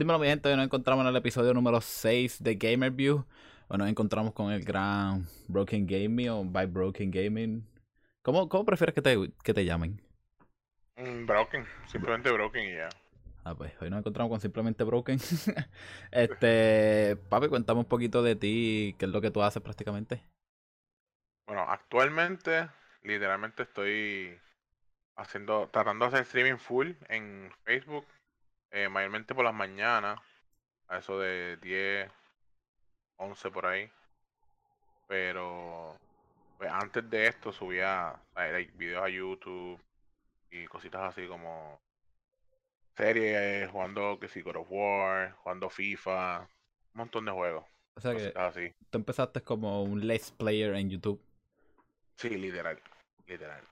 Dímelo, mi gente, hoy nos encontramos en el episodio número 6 de Gamer View. Hoy nos encontramos con el gran Broken Gaming o By Broken Gaming. ¿Cómo, cómo prefieres que te, que te llamen? Mm, broken, simplemente Broken y ya. Ah, pues hoy nos encontramos con simplemente Broken. este, papi, cuéntame un poquito de ti, qué es lo que tú haces prácticamente. Bueno, actualmente, literalmente estoy haciendo, tratando de hacer streaming full en Facebook, eh, mayormente por las mañanas, a eso de 10, 11 por ahí. Pero pues, antes de esto subía like, videos a YouTube y cositas así como series, jugando que si God of War, jugando FIFA, un montón de juegos. O sea que así. tú empezaste como un let's player en YouTube. Sí, literal, literal.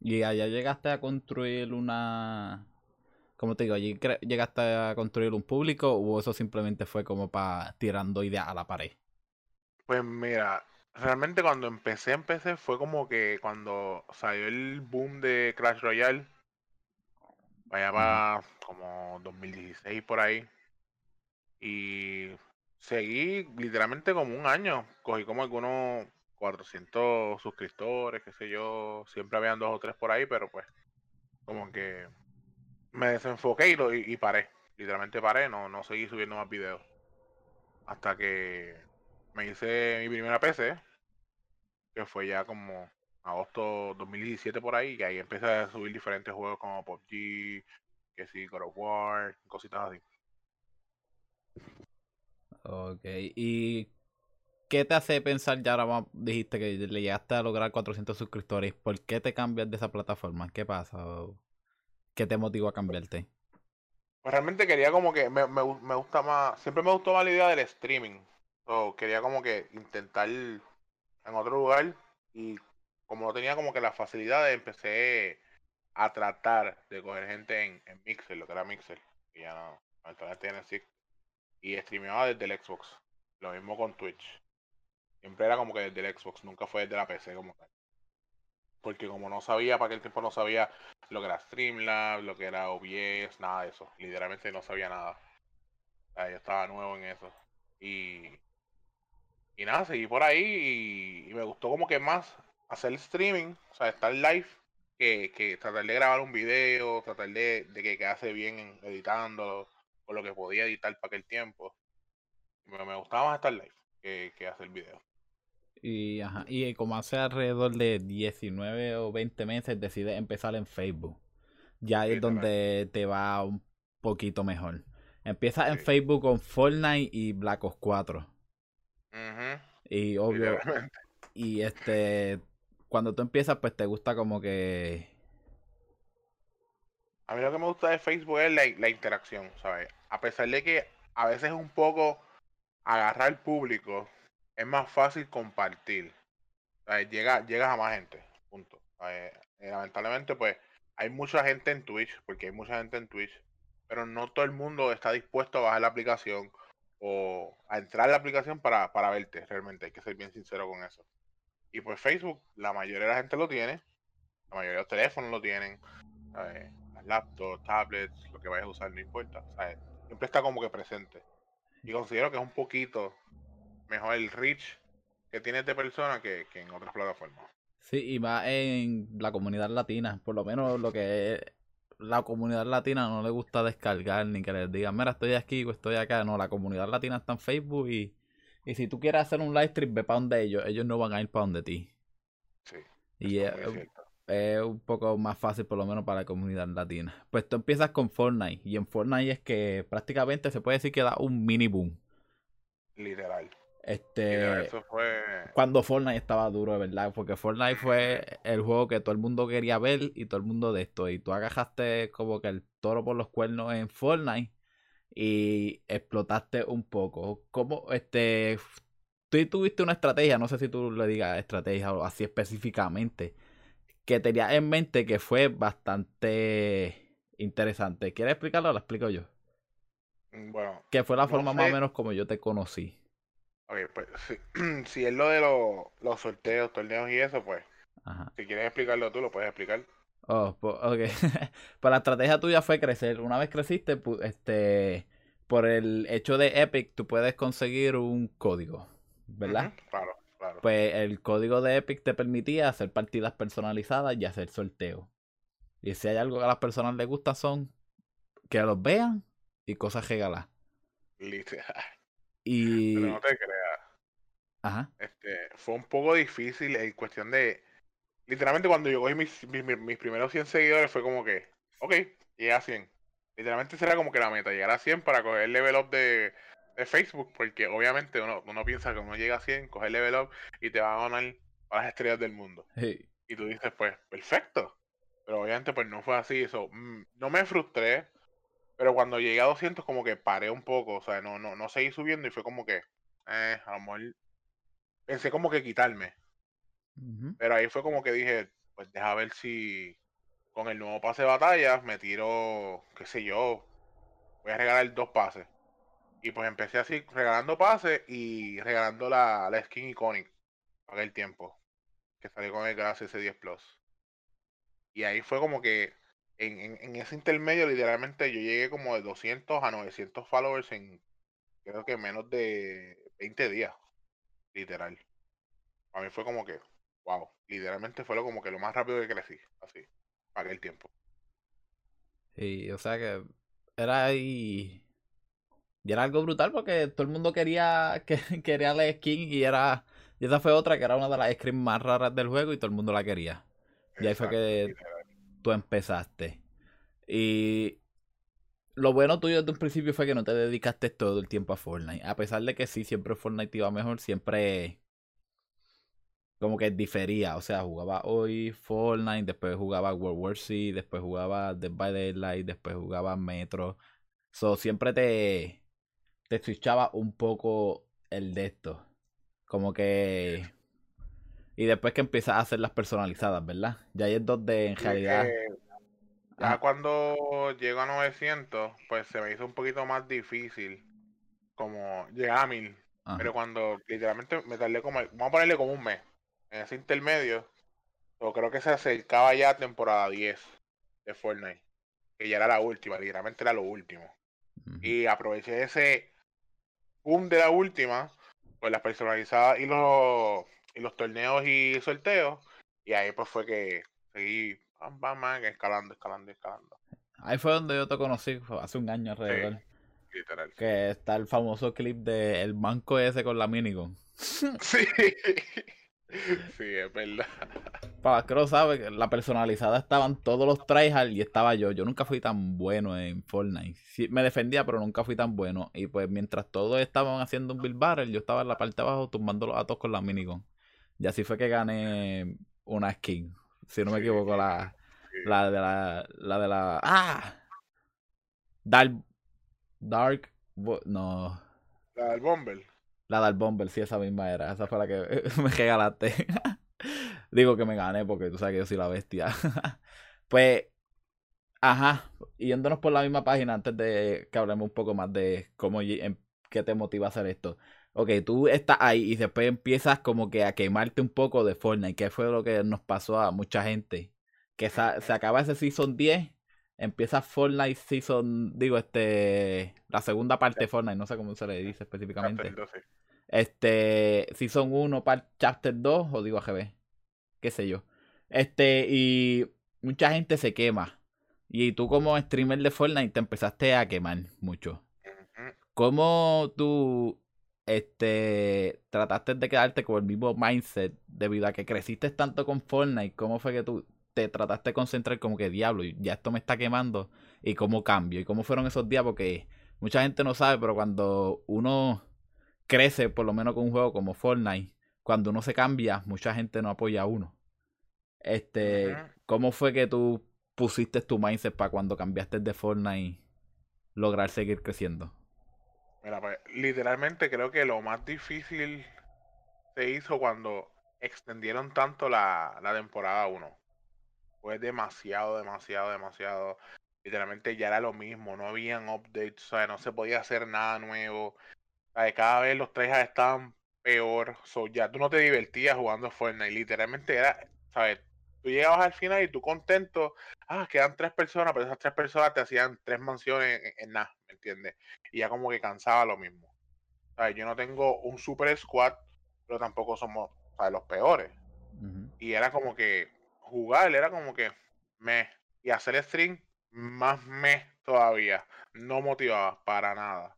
Y allá llegaste a construir una... Como te digo, allí llegaste a construir un público o eso simplemente fue como para tirando ideas a la pared. Pues mira, realmente cuando empecé, empecé fue como que cuando salió el boom de Clash Royale, allá va como 2016 por ahí, y seguí literalmente como un año, cogí como algunos 400 suscriptores, qué sé yo, siempre habían dos o tres por ahí, pero pues como que me desenfoqué y, lo- y, y paré, literalmente paré, no, no seguí subiendo más videos, hasta que me hice mi primera PC, que fue ya como agosto 2017 por ahí, y ahí empecé a subir diferentes juegos como PUBG, que sí, God of War, cositas así. Ok, ¿y qué te hace pensar, ya ahora dijiste que le llegaste a lograr 400 suscriptores, ¿por qué te cambias de esa plataforma? ¿Qué pasa? ¿O ¿Qué te motivó a cambiarte? Pues realmente quería como que me, me, me gusta más, siempre me gustó más la idea del streaming. So, quería como que intentar en otro lugar y como no tenía como que las facilidades, empecé a tratar de coger gente en, Mixer, lo que era Mixer, que ya no, lamentablemente ya no existe, y streameaba desde el Xbox. Lo mismo con Twitch. Siempre era como que desde el Xbox, nunca fue desde la PC como tal. Porque como no sabía, para aquel tiempo no sabía lo que era Streamlabs, lo que era OBS, nada de eso. Literalmente no sabía nada. O sea, yo estaba nuevo en eso. Y, y nada, seguí por ahí y, me gustó como que más hacer streaming, o sea, estar live, que, que tratar de grabar un video, tratar de, de que quedase bien en- editándolo, o lo que podía editar para aquel tiempo. Me, me gustaba más estar live que, que hacer video. Y, ajá, y como hace alrededor de 19 o 20 meses decides empezar en Facebook. Ya ahí es donde te va un poquito mejor. Empiezas en. Facebook con Fortnite y Black Ops 4. Ujú, Y obvio, y este, cuando tú empiezas, pues te gusta como que... A mí lo que me gusta de Facebook es la, la interacción, ¿sabes? A pesar de que a veces es un poco agarrar público, es más fácil compartir. Llega, llegas a más gente, punto. Eh, lamentablemente, pues, hay mucha gente en Twitch, porque hay mucha gente en Twitch, pero no todo el mundo está dispuesto a bajar la aplicación o a entrar a la aplicación para, para verte, realmente, hay que ser bien sincero con eso. Y pues Facebook, la mayoría de la gente lo tiene, la mayoría de los teléfonos lo tienen, laptops, tablets, lo que vayas a usar, no importa. Siempre está como que presente. Y considero que es un poquito mejor el reach que tiene de persona que, que en otras plataformas. Sí, y más en la comunidad latina. Por lo menos lo que es la comunidad latina no le gusta descargar ni que les digan, mira, estoy aquí o estoy acá. No, la comunidad latina está en Facebook y, y si tú quieres hacer un live stream, ve para donde ellos. Ellos no van a ir para donde ti. Sí, Y es, es un poco más fácil, por lo menos para la comunidad latina. Pues tú empiezas con Fortnite. Y en Fortnite es que prácticamente se puede decir que da un mini boom. Literal. Este. Eso fue. cuando Fortnite estaba duro, de verdad, porque Fortnite fue el juego que todo el mundo quería ver y todo el mundo de esto. Y tú agajaste como que el toro por los cuernos en Fortnite y explotaste un poco. ¿Cómo, este, tú tuviste una estrategia, no sé si tú le digas estrategia o así específicamente, que tenías en mente que fue bastante interesante. ¿Quieres explicarlo o lo explico yo? Bueno, Que fue la No forma más o menos como yo te conocí. Ok, pues si, si es lo de los, los sorteos, torneos y eso, pues, Ajá. si quieres explicarlo tú, lo puedes explicar. Oh, pues, ok. Pues la estrategia tuya fue crecer. Una vez creciste, este, por el hecho de Epic, tú puedes conseguir un código, ¿verdad? Claro, claro. Pues el código de Epic te permitía hacer partidas personalizadas y hacer sorteos. Y si hay algo que a las personas les gusta son que los vean y cosas regaladas. Literal. Y. Pero no te creas. Ajá. Este, fue un poco difícil en cuestión de. Literalmente, cuando yo cogí mis, mis, mis primeros 100 seguidores, fue como que, ok, llegué a 100. Literalmente será como que la meta, llegar a 100 para coger el level up de, de Facebook, porque obviamente uno, uno piensa que uno llega a 100, coge el level up y te va a ganar para las estrellas del mundo. Sí. Y tú dices, pues, perfecto. Pero obviamente, pues no fue así. Eso, mm, no me frustré, pero cuando llegué a 200, como que paré un poco. O sea, no, no, no seguí subiendo y fue como que, eh, a lo mejor pensé como que quitarme. Pero ahí fue como que dije, pues deja ver si con el nuevo pase de batalla me tiro, qué sé yo, voy a regalar dos pases. Y pues empecé así, regalando pases y regalando la, la skin iconic para aquel tiempo. Que salió con el Galaxy S10 Plus. Y ahí fue como que en, en, en ese intermedio literalmente yo llegué como de 200 a 900 followers en creo que menos de 20 días. Literal. Para mí fue como que, wow, literalmente fue lo como que lo más rápido que crecí, así, para aquel tiempo. Sí, o sea que era ahí. Y era algo brutal porque todo el mundo quería, que, quería la skin y era. Y esa fue otra que era una de las skins más raras del juego y todo el mundo la quería. Y ahí fue que. Tú empezaste. Y lo bueno tuyo desde un principio fue que no te dedicaste todo el tiempo a Fortnite. A pesar de que sí, siempre Fortnite iba mejor, siempre como que difería. O sea, jugaba hoy Fortnite, después jugaba World War Z, después jugaba Dead by Daylight, después jugaba Metro. So, siempre te, te switchaba un poco el de esto. Como que... Y después que empiezas a hacer las personalizadas, ¿verdad? Ya hay es donde en realidad... ya Ajá. cuando llego a 900, pues se me hizo un poquito más difícil como llegar a 1000. Ajá. Pero cuando literalmente me tardé como, vamos a ponerle como un mes en ese intermedio, yo creo que se acercaba ya a temporada 10 de Fortnite, que ya era la última, literalmente era lo último. Y aproveché ese boom de la última, pues las personalizadas y los, los torneos y sorteos, y ahí pues fue que seguí bam, bam, bam, escalando, escalando, escalando. Ahí fue donde yo te conocí, hace un año alrededor. Literal. Que está el famoso clip de el banco ese con la minigun. Sí. Sí, es verdad. Para que no saben, la personalizada estaban todos los tryhard y estaba yo. Yo nunca fui tan bueno en Fortnite. Sí, me defendía, pero nunca fui tan bueno. Y pues mientras todos estaban haciendo un build barrel, yo estaba en la parte de abajo tumbando los atos con la minigun. Y así fue que gané una skin. Si no me equivoco, la, la de la. La de la. ¡Ah! Dark. Dark. No. La del Bomber. La del Bomber, sí, esa misma era. Esa fue la que me regalaste. Digo que me gané porque tú sabes que yo soy la bestia. pues, ajá. Yéndonos por la misma página antes de que hablemos un poco más de cómo qué te motiva a hacer esto. Ok, tú estás ahí y después empiezas como que a quemarte un poco de Fortnite, que fue lo que nos pasó a mucha gente. Que sa- se acaba ese Season 10, empieza Fortnite Season, digo, este, la segunda parte de Fortnite, no sé cómo se le dice específicamente. Chapter 12. Este, Season 1 para Chapter 2, o digo AGB, qué sé yo. Este, y mucha gente se quema. Y tú como streamer de Fortnite te empezaste a quemar mucho. ¿Cómo tú este, trataste de quedarte con el mismo mindset debido a que creciste tanto con Fortnite? ¿Cómo fue que tú te trataste de concentrar como que diablo, ya esto me está quemando? ¿Y cómo cambio? ¿Y cómo fueron esos días? Porque mucha gente no sabe, pero cuando uno crece, por lo menos con un juego como Fortnite, cuando uno se cambia, mucha gente no apoya a uno. Este. ¿cómo fue que tú pusiste tu mindset para cuando cambiaste de Fortnite lograr seguir creciendo? Mira, pues literalmente creo que lo más difícil se hizo cuando extendieron tanto la, la temporada 1. Fue demasiado, demasiado, demasiado. Literalmente ya era lo mismo, no habían updates, o no se podía hacer nada nuevo. O cada vez los tryhards estaban peor. So, ya tú no te divertías jugando Fortnite. Literalmente era, ¿sabes? Tú llegabas al final y tú contento. Ah, quedan tres personas, pero esas tres personas te hacían tres mansiones en, en nada, ¿me entiendes? Y ya como que cansaba lo mismo. ¿Sabes? Yo no tengo un super squad, pero tampoco somos ¿sabes? los peores. Y era como que jugar, era como que me. Y hacer stream, más me todavía. No motivaba para nada.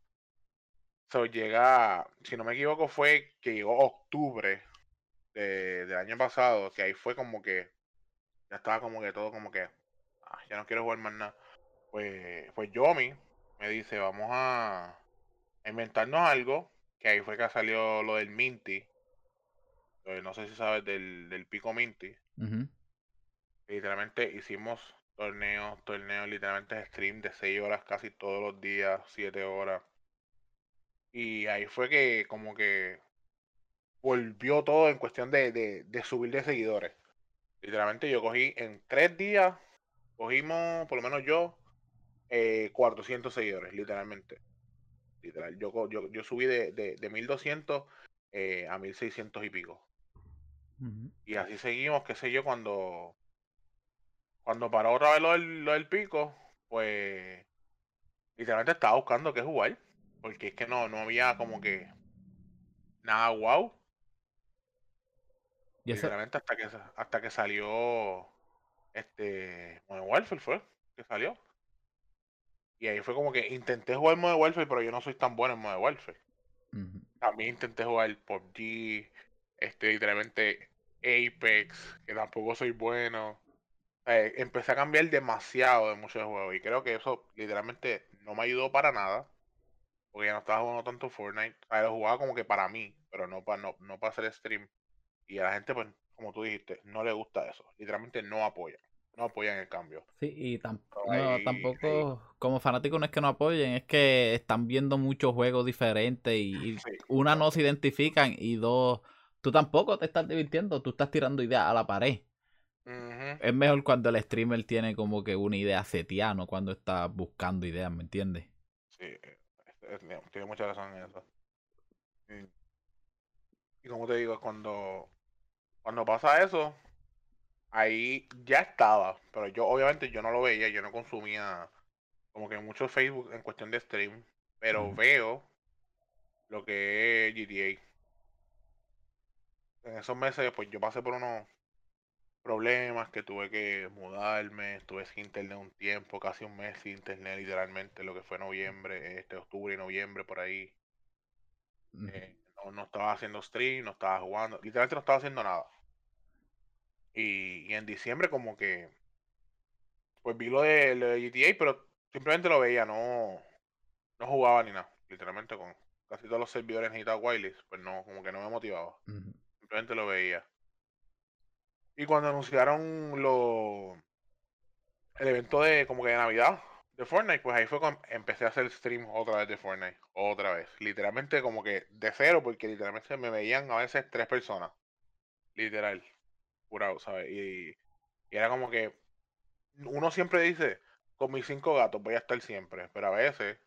So, llega, si no me equivoco, fue que llegó octubre de, del año pasado, que ahí fue como que ya estaba como que todo como que ah, ya no quiero jugar más nada. Pues, pues Yomi me dice, vamos a inventarnos algo, que ahí fue que salió lo del Minty. Eh, no sé si sabes del, del pico Minty. Literalmente hicimos torneos, torneos, literalmente stream de 6 horas casi todos los días, 7 horas. Y ahí fue que como que volvió todo en cuestión de, de, subir de seguidores. Literalmente yo cogí en 3 días, cogimos, por lo menos yo, eh, 400 seguidores, literalmente. Literal. Yo, yo, yo subí de, de, de 1200 eh, a 1600 y pico. Y así seguimos, qué sé yo, cuando cuando paró otra vez lo del, pico, pues literalmente estaba buscando qué jugar. Porque es que no, no había como que nada wow. ¿Y literalmente hasta que hasta que salió este Modern Warfare fue que salió. Y ahí fue como que intenté jugar Modern Warfare, pero yo no soy tan bueno en Modern Warfare. También intenté jugar PUBG, este literalmente Apex, que tampoco soy bueno. Eh, empecé a cambiar demasiado de muchos juegos y creo que eso literalmente no me ayudó para nada. Porque ya no estaba jugando tanto Fortnite. O lo jugaba como que para mí, pero no para, no, no para hacer stream. Y a la gente, pues, como tú dijiste, no le gusta eso. Literalmente no apoya. No apoyan el cambio. Sí, y tampoco, como fanático no es que no apoyen, es que están viendo muchos juegos diferentes y, una no se identifican y dos, tú tampoco te estás divirtiendo, tú estás tirando ideas a la pared. Es mejor cuando el streamer tiene como que una idea setiano cuando está buscando ideas, ¿me entiendes? Sí, tiene mucha razón en eso. Y, como te digo, cuando, cuando pasa eso, ahí ya estaba, pero yo obviamente yo no lo veía, yo no consumía como que mucho Facebook en cuestión de stream, pero veo lo que es GTA. En esos meses, pues yo pasé por unos problemas, que tuve que mudarme, estuve sin internet un tiempo, casi un mes sin internet literalmente, lo que fue noviembre, este octubre y noviembre por ahí. Eh, no, estaba haciendo stream, no estaba jugando, literalmente no estaba haciendo nada. Y, en diciembre como que, pues vi lo de, GTA, pero simplemente lo veía, no, no jugaba ni nada, literalmente con casi todos los servidores necesitaba wireless, pues no, como que no me motivaba. Simplemente lo veía. Y cuando anunciaron lo, el evento de como que de Navidad de Fortnite, pues ahí fue cuando empecé a hacer stream otra vez de Fortnite. Otra vez. Literalmente como que de cero, porque literalmente me veían a veces tres personas. Literal. Curado, ¿sabes? Y, era como que uno siempre dice, con mis cinco gatos voy a estar siempre. Pero a veces,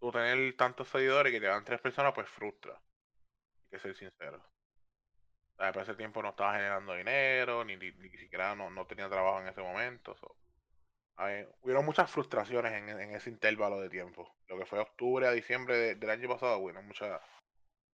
tú tener tantos seguidores que te dan tres personas, pues frustra. Hay que ser sincero. Para ese tiempo no estaba generando dinero, ni, ni, siquiera no, no, tenía trabajo en ese momento. Hubieron muchas frustraciones en, en, ese intervalo de tiempo. Lo que fue octubre a diciembre del año pasado, hubo muchas,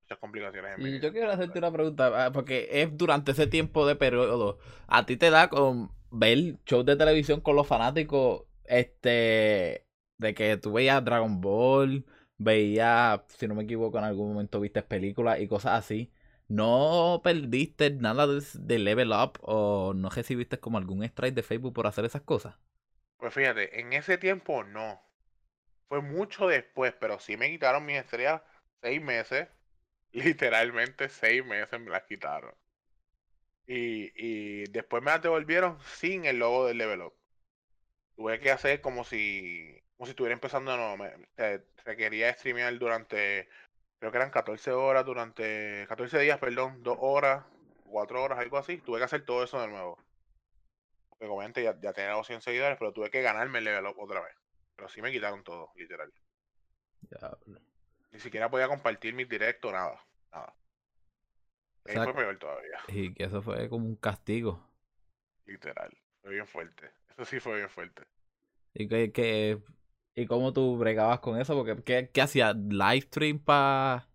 muchas complicaciones en mi Yo quiero hacerte una pregunta, ah, porque es durante ese tiempo de periodo, ¿a ti te da con ver shows de televisión con los fanáticos, este, de que tú veías Dragon Ball, veías, si no me equivoco, en algún momento viste películas y cosas así? ¿No perdiste nada de, level up o no recibiste como algún strike de Facebook por hacer esas cosas? Pues fíjate, en ese tiempo no. Fue mucho después, pero sí me quitaron mis estrellas seis meses. Literalmente seis meses me las quitaron. Y, y después me las devolvieron sin el logo del level up. Tuve que hacer como si como si estuviera empezando no me, requería streamear durante creo que eran 14 horas durante, 14 días, perdón, 2 horas, 4 horas, algo así. Tuve que hacer todo eso de nuevo. Porque obviamente ya, ya tenía 100 seguidores, pero tuve que ganarme el level up otra vez. Pero sí me quitaron todo, literal. Ni siquiera podía compartir mi directo, nada. Nada. Eso fue peor todavía. Y que eso fue como un castigo. Literal. Fue bien fuerte. Eso sí fue bien fuerte. Y que, que ¿Y cómo tú bregabas con eso? Porque, ¿qué, qué hacías? ¿Live stream para...?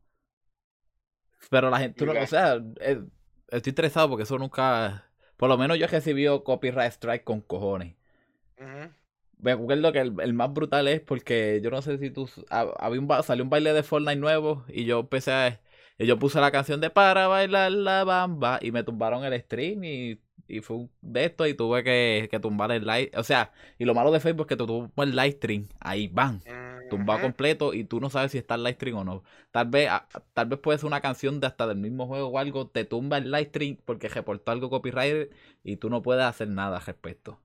Pero la gente, tú no, o sea, eh, estoy interesado porque eso nunca... Por lo menos yo he recibido copyright strike con cojones. Me acuerdo que el, más brutal es porque yo no sé si tú... Había un, salió un baile de Fortnite nuevo y yo empecé a... Yo puse la canción de Para bailar la bamba y me tumbaron el stream y y fue un de esto y tuve que, tumbar el live. O sea, y lo malo de Facebook es que tú tumbas el live stream, ahí van, tumbado completo y tú no sabes si está el live stream o no. Tal vez, ah, tal vez puede ser una canción de hasta del mismo juego o algo, te tumba el live stream porque reportó algo copyright y tú no puedes hacer nada al respecto.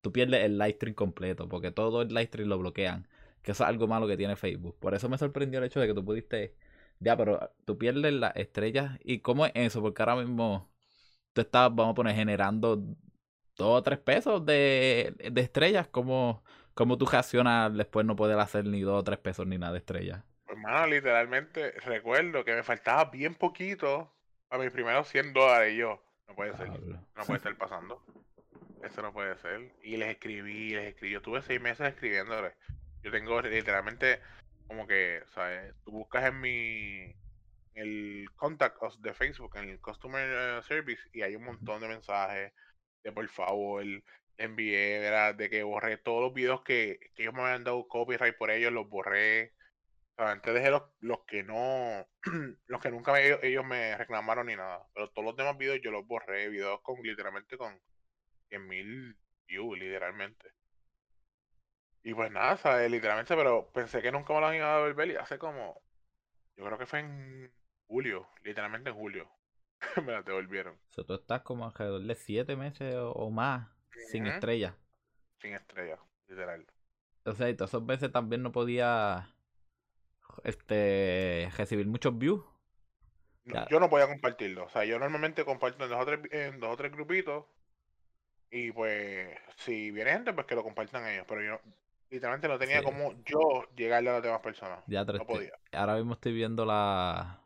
Tú pierdes el live stream completo porque todo el live stream lo bloquean. Que eso es algo malo que tiene Facebook. Por eso me sorprendió el hecho de que tú pudiste. Ya, pero tú pierdes las estrellas. ¿Y cómo es eso? Porque ahora mismo tú estás, vamos a poner, generando dos o tres pesos de, estrellas, ¿cómo, ¿cómo tú reaccionas después no poder hacer ni dos o tres pesos ni nada de estrellas? Hermano, literalmente recuerdo que me faltaba bien poquito a mis primeros 100 dólares y yo, no puede ser, no puede estar pasando. Eso no puede ser. Y les escribí, les escribí. Yo tuve seis meses escribiéndoles. Yo tengo literalmente como que, ¿sabes? Tú buscas en mi el contact de Facebook, en el Customer eh, Service, y hay un montón de mensajes de por favor, envié, de que borré todos los videos que, ellos me habían dado copyright por ellos, los borré. antes dejé los, los que no, los que nunca me, ellos me reclamaron ni nada. Pero todos los demás videos yo los borré, videos con literalmente con 100.000 views, literalmente. Y pues nada, ¿sabes? literalmente, pero pensé que nunca me los iban a devolver y hace como, yo creo que fue en Julio, literalmente en julio. me la devolvieron. O sea, tú estás como alrededor de siete meses o, más sin estrella. Sin estrella, literal. O sea, y todos esos meses también no podía este recibir muchos views. yo no podía compartirlo. O sea, yo normalmente comparto en dos o tres, en dos o tres grupitos. Y pues, si viene gente, pues que lo compartan ellos. Pero yo literalmente no tenía como yo llegarle a las demás personas. Ya, no podía. Ahora mismo estoy viendo la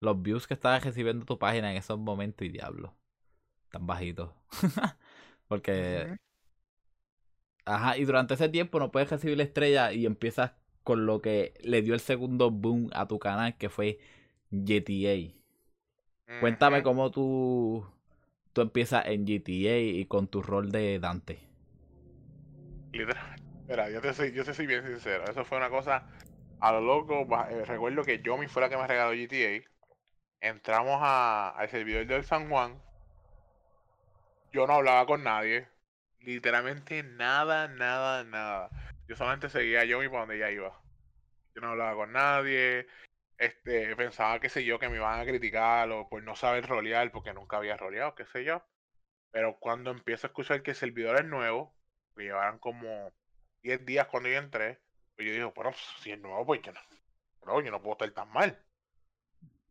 los views que estaba recibiendo tu página en esos momentos y diablo. Tan bajitos. Porque. Ajá, y durante ese tiempo no puedes recibir la estrella y empiezas con lo que le dio el segundo boom a tu canal, que fue GTA. Cuéntame cómo tú, tú empiezas en GTA y con tu rol de Dante. Mira, yo te soy, yo te soy bien sincero. Eso fue una cosa a lo loco. Eh, recuerdo que yo me fue la que me regaló GTA entramos a, al servidor del San Juan. Yo no hablaba con nadie. Literalmente nada, nada, nada. Yo solamente seguía a Yomi para donde ella iba. Yo no hablaba con nadie. Este, pensaba, qué sé yo, que me iban a criticar o por no saber rolear, porque nunca había roleado, qué sé yo. Pero cuando empiezo a escuchar que el servidor es nuevo, que llevaran como 10 días cuando yo entré, pues yo dije, bueno, si es nuevo, pues yo no, yo no puedo estar tan mal.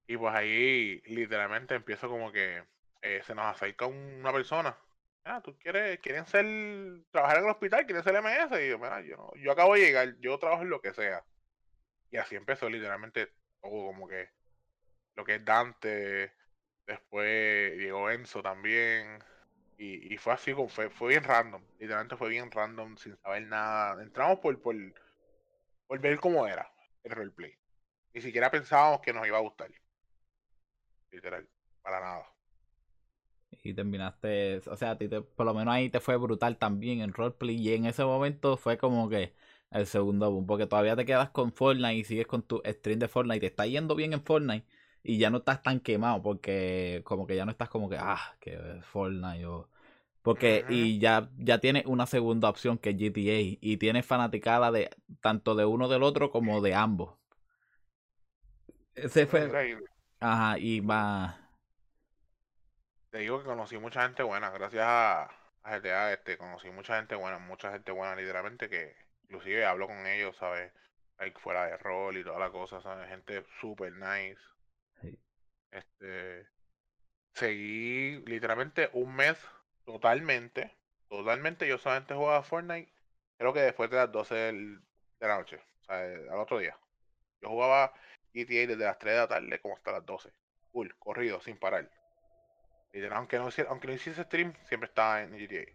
Y pues ahí literalmente empiezo como que eh, se nos acerca una persona. Ah, tú quieres, quieren ser, trabajar en el hospital, quieren ser MS. Y yo, mira, yo, yo acabo de llegar, yo trabajo en lo que sea. Y así empezó literalmente todo como que lo que es Dante, después llegó Enzo también. Y, y fue así, fue, fue bien random. Literalmente fue bien random, sin saber nada. Entramos por, por, por ver cómo era el roleplay. Ni siquiera pensábamos que nos iba a gustar literal, para nada. Y terminaste, o sea, por lo menos ahí te fue brutal también en roleplay y en ese momento fue como que el segundo boom, porque todavía te quedas con Fortnite y sigues con tu stream de Fortnite, te está yendo bien en Fortnite y ya no estás tan quemado porque como que ya no estás como que, ah, que Fortnite o... Porque, y ya, ya tienes una segunda opción que es GTA. Y tienes fanaticada de tanto de uno del otro como de ambos. Ese fue. Ajá, y va. Te digo que conocí mucha gente buena, gracias a, GTA, este, conocí mucha gente buena, mucha gente buena, literalmente, que inclusive hablo con ellos, ¿sabes? fuera de rol y toda la cosa, ¿sabes? Gente super nice. Este. Seguí literalmente un mes totalmente, totalmente. Yo solamente jugaba Fortnite, creo que después de las 12 de la noche, o sea, al otro día. Yo jugaba GTA desde las 3 de la tarde como hasta las 12. Full, corrido, sin parar. Aunque no, aunque no hiciese stream, siempre estaba en GTA.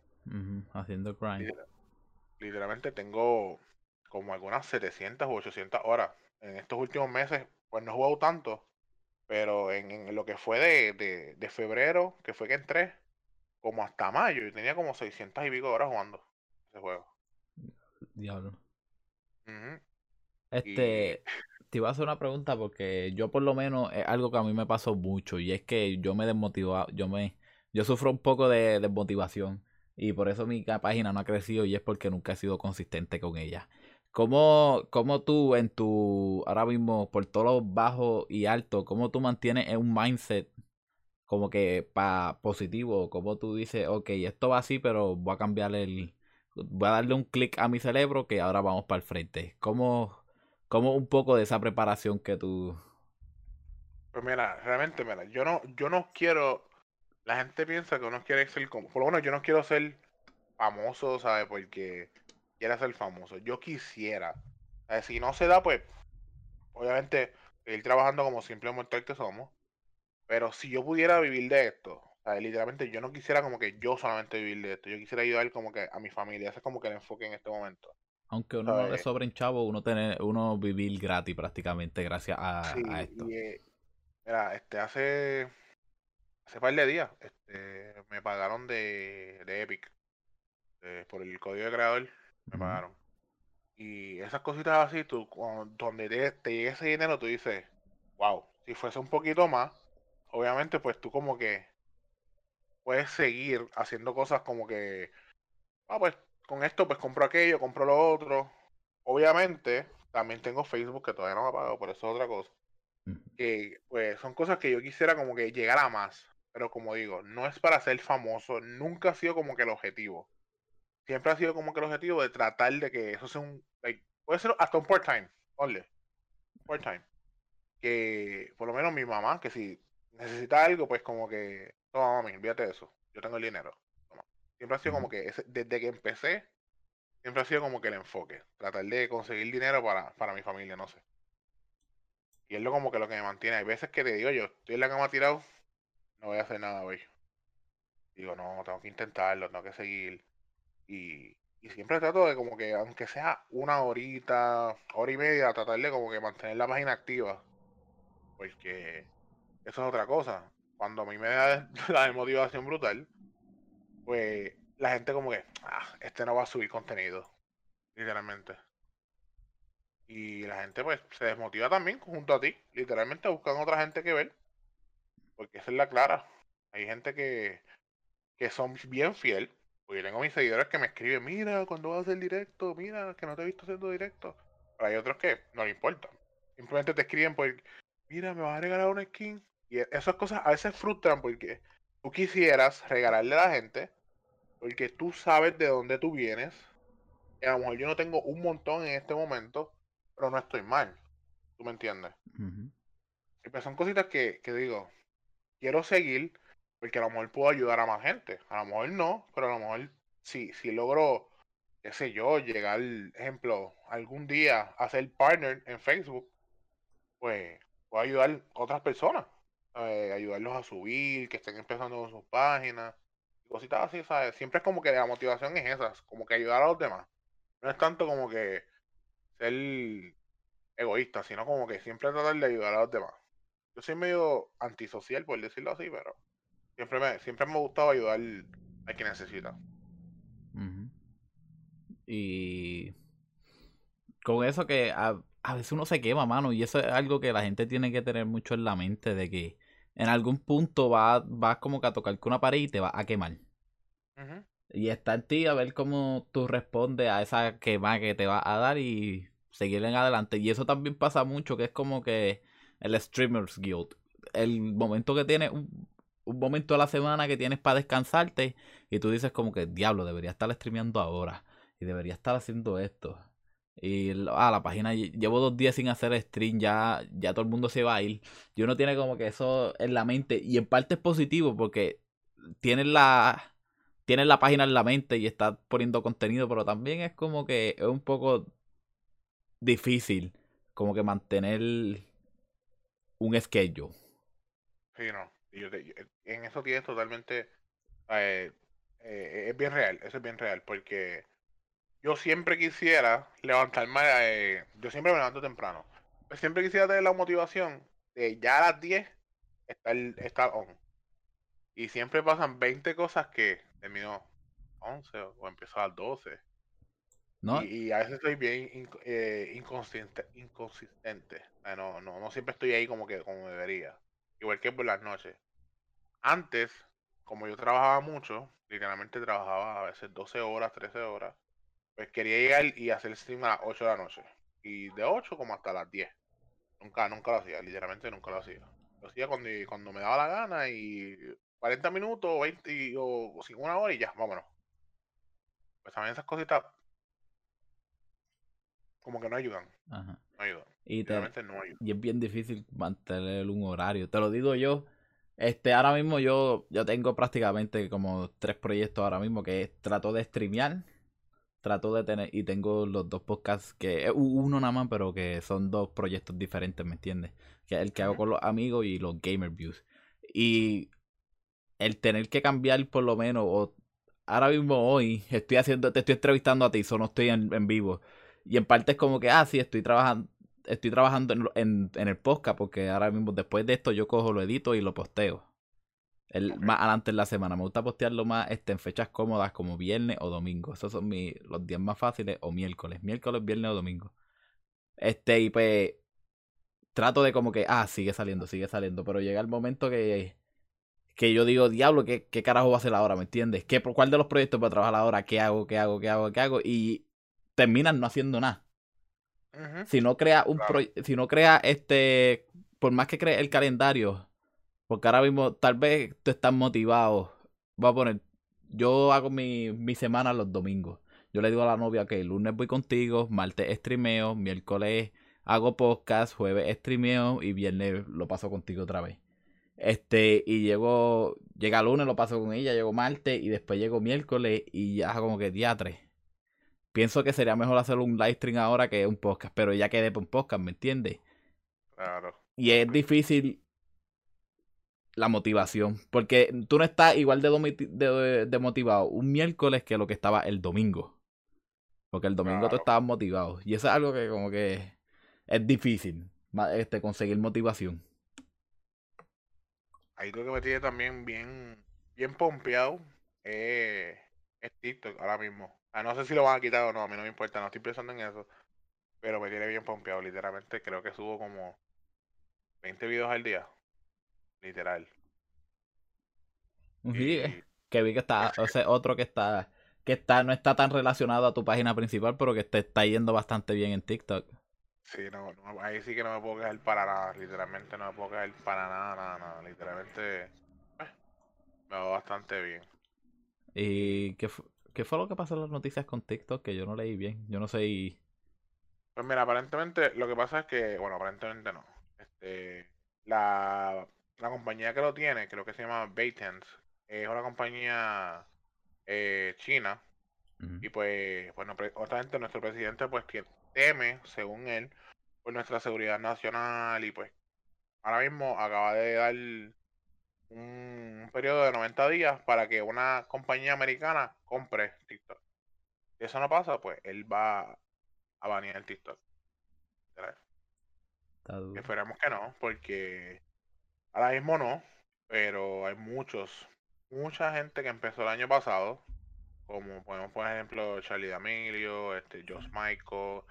haciendo grind. literalmente tengo como algunas 700 u 800 horas. En estos últimos meses, pues no he jugado tanto, pero en, lo que fue de, de, febrero, que fue que entré, como hasta mayo, y tenía como 600 y pico horas jugando ese juego. Diablo. Este, te iba a hacer una pregunta porque yo por lo menos es algo que a mí me pasó mucho y es que yo me desmotivaba, yo me, yo sufro un poco de desmotivación y por eso mi página no ha crecido y es porque nunca he sido consistente con ella. ¿Cómo, cómo tú en tu, ahora mismo, por todos los bajos y altos, cómo tú mantienes un mindset como que para positivo? ¿Cómo tú dices, ok, esto va así, pero voy a cambiar el, voy a darle un clic a mi cerebro que ahora vamos para el frente? ¿Cómo, cómo un poco de esa preparación que tú... Pues mira, realmente, mira, yo no, yo no quiero, la gente piensa que uno quiere ser como, por lo menos yo no quiero ser famoso, ¿sabes? Porque quiera ser famoso. Yo quisiera. si no se da, pues, obviamente, ir trabajando como simple mortal que somos. Pero si yo pudiera vivir de esto, literalmente yo no quisiera como que yo solamente vivir de esto. Yo quisiera ayudar como que a mi familia. Ese es como que el enfoque en este momento. Aunque uno no le sobren chavo, uno tener, uno vivir gratis prácticamente gracias a, esto. Eh, mira, este hace hace par de días, este, me pagaron de, de Epic. por el código de creador me pagaron. Y esas cositas así, tú, donde te, te llegue ese dinero, tú dices, wow, si fuese un poquito más, obviamente, pues tú como que puedes seguir haciendo cosas como que, ah, pues con esto, pues compro aquello, compro lo otro. Obviamente, también tengo Facebook que todavía no me ha pagado, por eso es otra cosa. Que, pues, son cosas que yo quisiera como que llegar a más. Pero como digo, no es para ser famoso, nunca ha sido como que el objetivo siempre ha sido como que el objetivo de tratar de que eso sea un. puede ser hasta un part-time, ponle. Part-time. Que por lo menos mi mamá, que si necesita algo, pues como que. Toma, mami, olvídate de eso. Yo tengo el dinero. Siempre ha sido como que, desde que empecé, siempre ha sido como que el enfoque. Tratar de conseguir dinero para, para mi familia, no sé. Y es lo como que lo que me mantiene. Hay veces que te digo yo, estoy en la cama tirado, no voy a hacer nada hoy. Digo, no, tengo que intentarlo, tengo que seguir. Y, siempre trato de como que, aunque sea una horita, hora y media, tratar de como que mantener la página activa. Porque eso es otra cosa. Cuando a mí me da la motivación brutal, pues la gente como que, ah, este no va a subir contenido. Literalmente. Y la gente pues se desmotiva también junto a ti. Literalmente buscan otra gente que ver. Porque esa es la clara. Hay gente que, que son bien fiel porque tengo mis seguidores que me escriben, mira, cuando vas a hacer directo, mira, que no te he visto haciendo directo. Pero hay otros que no le importa. Simplemente te escriben por, mira, me vas a regalar una skin. Y e, esas cosas a veces frustran porque tú quisieras regalarle a la gente, porque tú sabes de dónde tú vienes. Y a lo mejor yo no tengo un montón en este momento, pero no estoy mal. ¿Tú me entiendes? Y pues son cositas que, que digo, quiero seguir, porque a lo mejor puedo ayudar a más gente. A lo mejor no, pero a lo mejor si, si logro, qué sé yo, llegar, ejemplo, algún día a ser partner en Facebook, pues puedo ayudar a otras personas. ayudarlos a subir, que estén empezando con sus páginas, cositas así, ¿sabes? Siempre es como que la motivación es esa, como que ayudar a los demás. No es tanto como que ser egoísta, sino como que siempre tratar de ayudar a los demás. Yo soy medio antisocial, por decirlo así, pero Siempre me, siempre me ha gustado ayudar a quien necesita. Y con eso que a, veces uno se quema, mano, y eso es algo que la gente tiene que tener mucho en la mente, de que en algún punto vas va como que a tocar con una pared y te va a quemar. Y está en ti a ver cómo tú respondes a esa quema que te va a dar y seguir en adelante. Y eso también pasa mucho, que es como que el Streamers Guild. El momento que tiene un, un momento de la semana que tienes para descansarte y tú dices como que, diablo, debería estar streameando ahora y debería estar haciendo esto. Y ah, la página, llevo dos días sin hacer stream, ya, ya todo el mundo se va a ir. Y uno tiene como que eso en la mente y en parte es positivo porque tienes la, tienes la página en la mente y estás poniendo contenido, pero también es como que es un poco difícil como que mantener un schedule. Sí, no en eso tienes totalmente. Eh, eh, es bien real, eso es bien real, porque yo siempre quisiera levantarme, eh, yo siempre me levanto temprano. Pues siempre quisiera tener la motivación de ya a las 10 estar, estar on. Y siempre pasan 20 cosas que termino 11 o empiezo a las 12. ¿No? Y, a veces soy bien eh, inconsistente. inconsistente. no, no, no siempre estoy ahí como que como debería. Igual que por las noches. Antes, como yo trabajaba mucho, literalmente trabajaba a veces 12 horas, 13 horas, pues quería llegar y hacer el stream a las 8 de la noche. Y de 8 como hasta las 10. Nunca, nunca lo hacía, literalmente nunca lo hacía. Lo hacía cuando, cuando me daba la gana y 40 minutos 20 o, una hora y ya, vámonos. Pues también esas cositas como que no ayudan. No ayudan. Y, y es bien difícil mantener un horario. Te lo digo yo. Este, ahora mismo yo, yo tengo prácticamente como tres proyectos ahora mismo que trato de streamear. Trato de tener, y tengo los dos podcasts que, uno nada más, pero que son dos proyectos diferentes, ¿me entiendes? Que es el que hago con los amigos y los Gamer Views. Y el tener que cambiar por lo menos, o ahora mismo hoy, estoy haciendo, te estoy entrevistando a ti, solo estoy en, en vivo. Y en parte es como que, ah, sí, estoy trabajando, estoy trabajando en, en, el podcast porque ahora mismo después de esto yo cojo, lo edito y lo posteo. El, Más adelante en la semana. Me gusta postearlo más este, en fechas cómodas como viernes o domingo. Esos son mis, los días más fáciles o miércoles. Miércoles, viernes o domingo. Este, y pues trato de como que, ah, sigue saliendo, sigue saliendo. Pero llega el momento que, que yo digo, diablo, ¿qué, ¿qué carajo va a hacer ahora? ¿Me entiendes? ¿Qué, ¿Cuál de los proyectos voy a trabajar ahora? ¿Qué hago? ¿Qué hago? ¿Qué hago? ¿Qué hago? Y terminan no haciendo nada. Si no crea un si no crea este, por más que cree el calendario, porque ahora mismo tal vez tú estás motivado. Voy a poner, yo hago mi, mi semana los domingos. Yo le digo a la novia que el lunes voy contigo, martes streameo, miércoles hago podcast, jueves streameo y viernes lo paso contigo otra vez. Este, y llego, llega lunes, lo paso con ella, llego martes y después llego miércoles y ya como que día 3 pienso que sería mejor hacer un live stream ahora que un podcast, pero ya quedé por un podcast, ¿me entiendes? Claro. Y es difícil la motivación, porque tú no estás igual de, de, motivado un miércoles que lo que estaba el domingo. Porque el domingo tú estabas motivado. Y eso es algo que como que es difícil, este, conseguir motivación. Ahí lo que me tiene también bien, bien pompeado es TikTok ahora mismo. Ah, no sé si lo van a quitar o no, a mí no me importa, no estoy pensando en eso. Pero me tiene bien pompeado, literalmente. Creo que subo como 20 videos al día. Literal. Sí, que vi que está, o sea, otro que está, que está, no está tan relacionado a tu página principal, pero que te está yendo bastante bien en TikTok. Sí, no, ahí sí que no me puedo quejar para nada, literalmente no me puedo quejar para nada, nada, nada, literalmente eh, me va bastante bien. ¿Y qué, ¿Qué fue lo que pasó en las noticias con TikTok? Que yo no leí bien. Yo no sé. Pues mira, aparentemente lo que pasa es que, bueno, aparentemente no. Este, la, la compañía que lo tiene, creo que se llama ByteDance, es una compañía eh, china. Y pues, bueno, otra gente, nuestro presidente, pues teme, según él, por nuestra seguridad nacional y pues ahora mismo acaba de dar un periodo de 90 días para que una compañía americana compre TikTok. Si eso no pasa, pues él va a banear el TikTok. Esperemos que no, porque ahora mismo no, pero hay muchos, mucha gente que empezó el año pasado, como podemos por ejemplo Charlie D'Amelio, este, Josh Michael,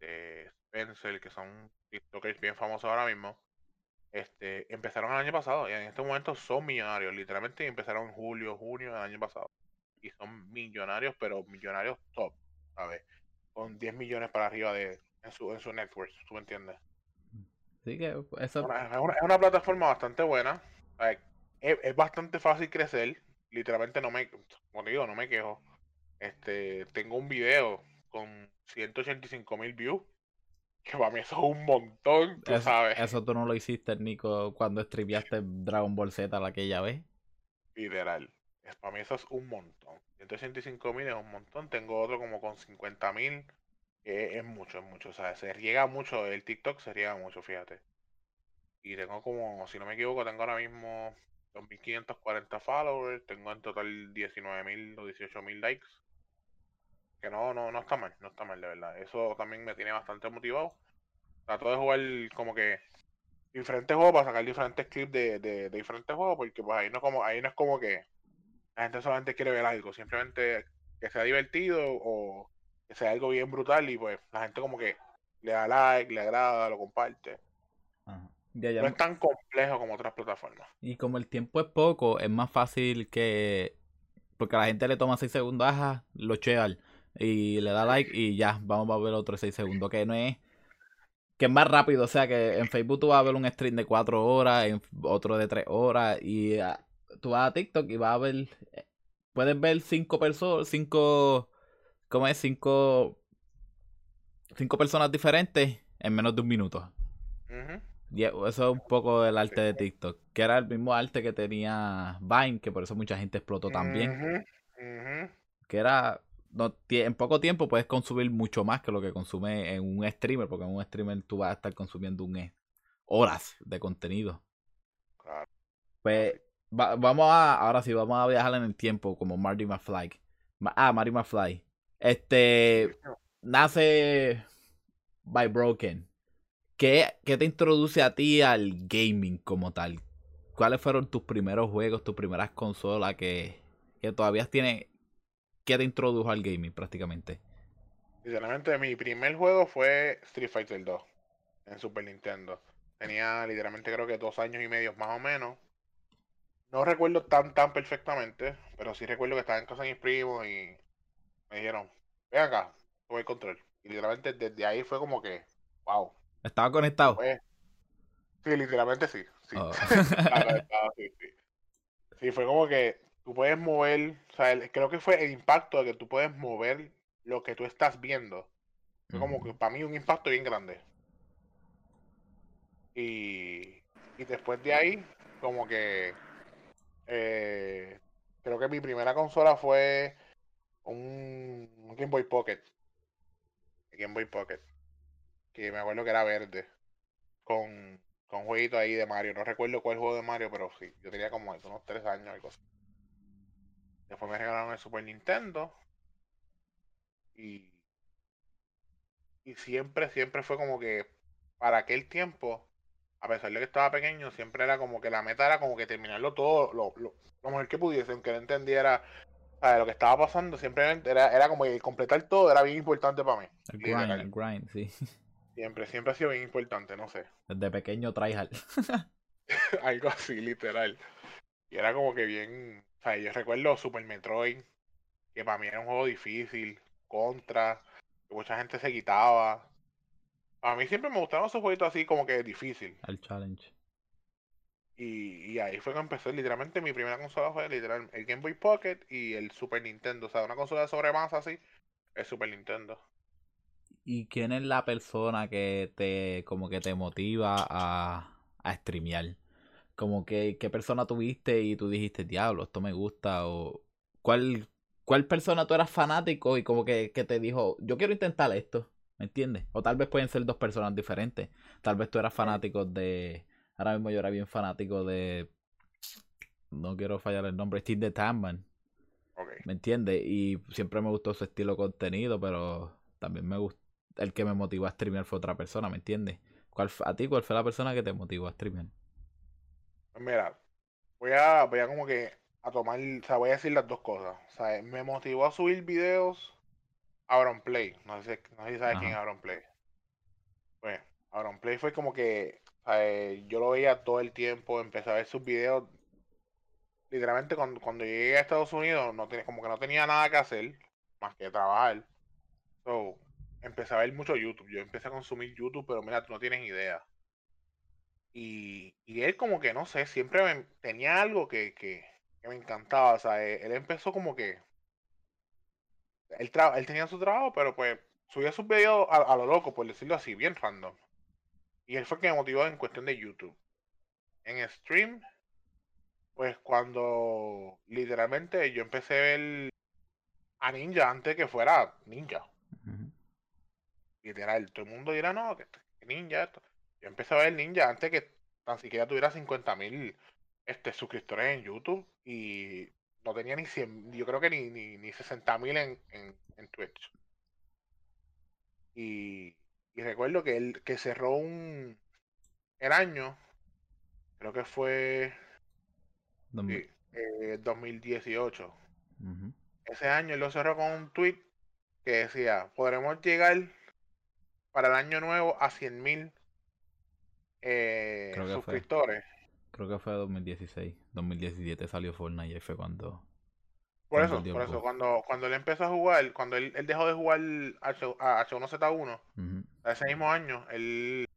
este, Spencer, que son TikTokers bien famosos ahora mismo, este, empezaron el año pasado y en este momento son millonarios. Literalmente empezaron en julio, junio del año pasado. Y son millonarios, pero millonarios top, ¿sabes? Con 10 millones para arriba de en su, en su network, ¿tú me entiendes? Sí, que eso... es, una, plataforma bastante buena. Es, bastante fácil crecer. Literalmente no me, como digo, no me quejo. Este, tengo un video con 185 mil views que para mí eso es un montón, tú sabes. Eso tú no lo hiciste, Nico, cuando streameaste Dragon Ball Z la aquella vez. Literal. Para mí eso es un montón. 185 mil es un montón. Tengo otro como con 50 mil. es mucho, es mucho. O sea, se riega mucho. El TikTok se riega mucho, fíjate. Y tengo como, si no me equivoco, tengo ahora mismo 2.540 followers. Tengo en total 19.000 o 18.000 likes. Que no, no, no está mal, no está mal, de verdad. Eso también me tiene bastante motivado. Trato de jugar como que diferentes juegos para sacar diferentes clips de, de, diferentes juegos, porque pues ahí no como, ahí no es como que la gente solamente quiere ver algo, simplemente que sea divertido o que sea algo bien brutal y pues la gente como que le da like, le agrada, lo comparte. no es tan complejo como otras plataformas. Y como el tiempo es poco, es más fácil que... Porque a la gente le toma 6 segundos, ajá, lo cheal y le da like y ya, vamos a ver otro 6 segundos, que no es que es más rápido, o sea que en Facebook tú vas a ver un stream de 4 horas, en otro de 3 horas y ah, tú vas a TikTok y vas a ver eh, puedes ver 5 personas, 5 ¿cómo es? 5 cinco personas diferentes en menos de un minuto. Y eso es un poco el arte de TikTok, que era el mismo arte que tenía Vine, que por eso mucha gente explotó también. Que era no, en poco tiempo puedes consumir mucho más que lo que consume en un streamer, porque en un streamer tú vas a estar consumiendo un, e, horas de contenido. Pues vamos a, ahora sí, vamos a viajar en el tiempo como Marty McFly. Ah, Marty McFly. Este, nace by Broken. ¿Qué, ¿Qué te introduce a ti al gaming como tal? ¿Cuáles fueron tus primeros juegos, tus primeras consolas que, que todavía tienen ¿Qué te introdujo al gaming prácticamente? Literalmente mi primer juego fue Street Fighter 2 en Super Nintendo. Tenía literalmente creo que dos años y medio más o menos. No recuerdo tan tan perfectamente, pero sí recuerdo que estaba en casa de mis primos y me dijeron, ven acá, voy a control. Y literalmente desde ahí fue como que, wow. ¿Estaba conectado? sí, literalmente sí. Sí. Oh. sí, sí. sí, fue como que tú puedes mover, o sea, creo que fue el impacto de que tú puedes mover lo que tú estás viendo. Fue como que para mí un impacto bien grande. Y, y después de ahí, como que eh, creo que mi primera consola fue un, Game Boy Pocket. Game Boy Pocket. Que me acuerdo que era verde. Con, con jueguito ahí de Mario. No recuerdo cuál juego de Mario, pero sí. Yo tenía como unos tres años y cosas. Después me regalaron el Super Nintendo. Y, y siempre, siempre fue como que para aquel tiempo, a pesar de que estaba pequeño, siempre era como que la meta era como que terminarlo todo lo, lo, mejor que pudiese, aunque no entendiera lo que estaba pasando, siempre era, era como que completar todo era bien importante para mí. El grind, el grind, sí. Siempre, siempre ha sido bien importante, no sé. Desde pequeño tryhard. Algo así, literal. Y era como que bien, o sea, yo recuerdo Super Metroid, que para mí era un juego difícil, contra, que mucha gente se quitaba. A mí siempre me gustaban esos jueguitos así como que difícil. El challenge. Y, ahí fue que empecé, literalmente mi primera consola fue literal el Game Boy Pocket y el Super Nintendo. O sea, una consola de sobremasa así, el Super Nintendo. ¿Y quién es la persona que te como que te motiva a, a streamear? Como que qué persona tuviste y tú dijiste, diablo, esto me gusta, o cuál, cuál persona tú eras fanático y como que, te dijo, yo quiero intentar esto, ¿me entiendes? O tal vez pueden ser dos personas diferentes. Tal vez tú eras fanático de, ahora mismo yo era bien fanático de, no quiero fallar el nombre, Steve the Tamman. ¿Me entiendes? Y siempre me gustó su estilo de contenido, pero también me gustó, el que me motivó a streamear fue otra persona, ¿me entiendes? ¿Cuál, ¿A ti cuál fue la persona que te motivó a streamear? Mira, voy a, voy a como que a tomar, o sea, voy a decir las dos cosas. O sea, me motivó a subir videos a Play. No sé, no sé si sabes quién es Aaron Play. Bueno, Aaron Play fue como que yo lo veía todo el tiempo, empecé a ver sus videos. Literalmente cuando, cuando llegué a Estados Unidos, no como que no tenía nada que hacer, más que trabajar. So, empecé a ver mucho YouTube. Yo empecé a consumir YouTube, pero mira, tú no tienes idea. Y, y él como que, no sé, siempre tenía algo que, que, me encantaba. O sea, e, él, empezó como que... Él, él tenía su trabajo, pero pues subía sus videos a, lo loco, por decirlo así, bien random. Y él fue el que me motivó en cuestión de YouTube. En stream, pues cuando literalmente yo empecé a ver a Ninja antes que fuera Ninja. Literal, todo el mundo dirá, no, que Ninja esto. Yo empecé a ver Ninja antes que tan siquiera tuviera 50.000 este, suscriptores en YouTube y no tenía ni 100, yo creo que ni, ni, ni 60 mil en, en, en, Twitch. Y, y, recuerdo que él que cerró un el año, creo que fue 2018. Eh, Ese año él lo cerró con un tweet que decía, podremos llegar para el año nuevo a 100 mil eh, suscriptores. Creo que fue 2016. 2017 salió Fortnite y ahí fue cuando. Por eso, por eso, cuando, cuando él empezó a jugar, cuando él, dejó de jugar a H1Z1, ese mismo año, él.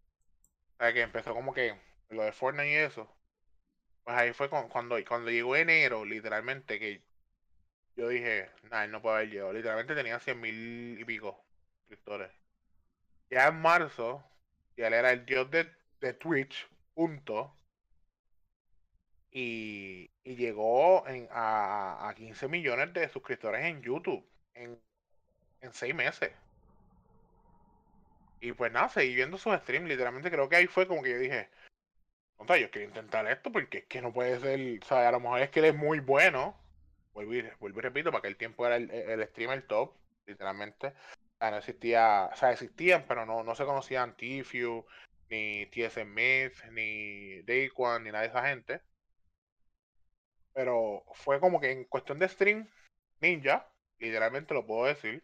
que empezó como que lo de Fortnite y eso. Pues ahí fue cuando, cuando llegó enero, literalmente, que yo dije, nada, él no puede haber llegado. Literalmente tenía 100 mil y pico suscriptores. Ya en marzo, ya él era el dios de, de Twitch, punto y, llegó a, a 15 millones de suscriptores en YouTube en, en seis meses. Y pues nada, seguí viendo sus streams. Literalmente creo que ahí fue como que yo dije, yo quiero intentar esto porque es que no puede ser, o sea, a lo mejor es que él es muy bueno. Vuelvo y, vuelvo y repito, para aquel tiempo era el, el streamer top, literalmente. no existía, o sea, existían, pero no, no se conocían Tfue, ni TS Smith, ni Daquan, ni nada de esa gente. Pero fue como que en cuestión de stream, Ninja, literalmente lo puedo decir.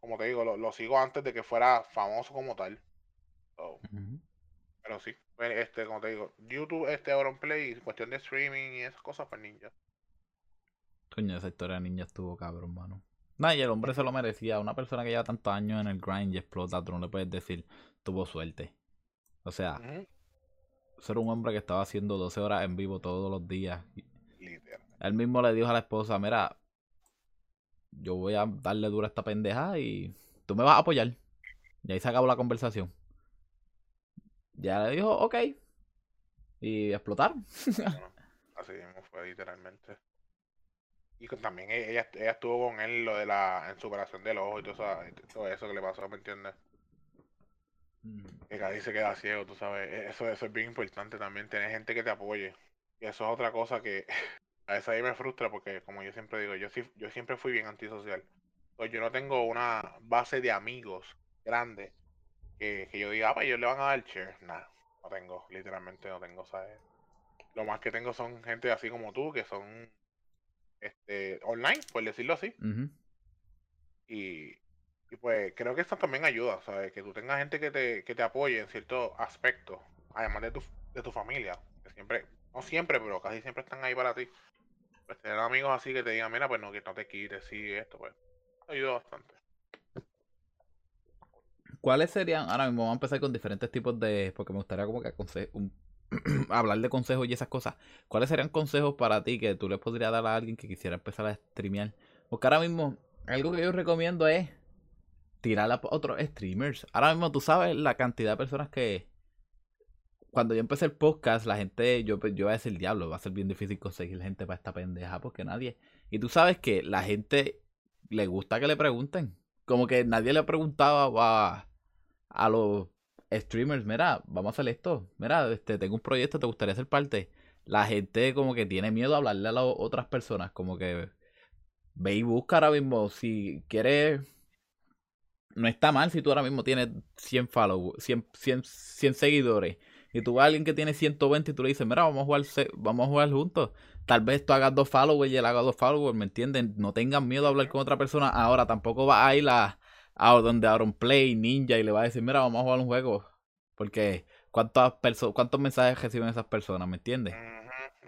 Como te digo, lo, sigo antes de que fuera famoso como tal. Pero sí, este, como te digo, YouTube, este Play, y cuestión de streaming y esas cosas, pues Ninja. Coño, esa historia de Ninja estuvo cabrón, mano. Nah, y el hombre se lo merecía. Una persona que lleva tantos años en el grind y explota, tú no le puedes decir, tuvo suerte. O sea, ser un hombre que estaba haciendo 12 horas en vivo todos los días él mismo le dijo a la esposa, mira, yo voy a darle duro a esta pendeja y tú me vas a apoyar. Y ahí se acabó la conversación. Ya le dijo, ok. Y explotaron. así mismo fue literalmente. Y también ella, ella estuvo con él lo de la en superación del ojo y todo eso, todo eso que le pasó, ¿me entiendes? Que cada se queda ciego, tú sabes. E-, eso, eso es bien importante también, tener gente que te apoye. Y eso es otra cosa que a veces ahí me frustra porque, como yo siempre digo, yo, yo siempre fui bien antisocial. Pues yo no tengo una base de amigos grande que, yo diga, ah, pues ellos le van a dar share. Nada, no tengo, literalmente no tengo, ¿sabes? Lo más que tengo son gente así como tú, que son este online, por decirlo así. y, y pues creo que esto también ayuda, ¿sabes? Que tú tengas gente que te, que te apoye en ciertos aspectos, además de tu, de tu familia, que siempre, no siempre, pero casi siempre están ahí para ti. Pues tener amigos así que te digan, mira, pues no, que no te quites, sí, esto, pues, ayuda bastante. ¿Cuáles serían, ahora mismo vamos a empezar con diferentes tipos de, porque me gustaría como que un, hablar de consejos y esas cosas. ¿Cuáles serían consejos para ti que tú le podrías dar a alguien que quisiera empezar a streamear? Porque ahora mismo, algo que yo recomiendo es tirar a otros streamers. Ahora mismo tú sabes la cantidad de personas que, cuando yo empecé el podcast, la gente, yo, yo iba a decir, diablo, va a ser bien difícil conseguir gente para esta pendeja porque nadie. Y tú sabes que la gente le gusta que le pregunten. Como que nadie le preguntaba a, a los streamers, mira, vamos a hacer esto. Mira, este, tengo un proyecto, ¿te gustaría ser parte? La gente como que tiene miedo a hablarle a las otras personas. Como que ve y busca ahora mismo. Si quieres no está mal si tú ahora mismo tienes 100 followers, 100, 100, 100 seguidores y tú vas a alguien que tiene 120 y tú le dices, mira, vamos a jugar, vamos a jugar juntos. Tal vez tú hagas dos followers y él haga dos followers, ¿me entienden? No tengan miedo a hablar con otra persona. Ahora tampoco va a ir a, a donde Aaron Play, Ninja, y le va a decir, mira, vamos a jugar un juego. Porque ¿cuántas cuántos mensajes reciben esas personas, ¿me entiendes?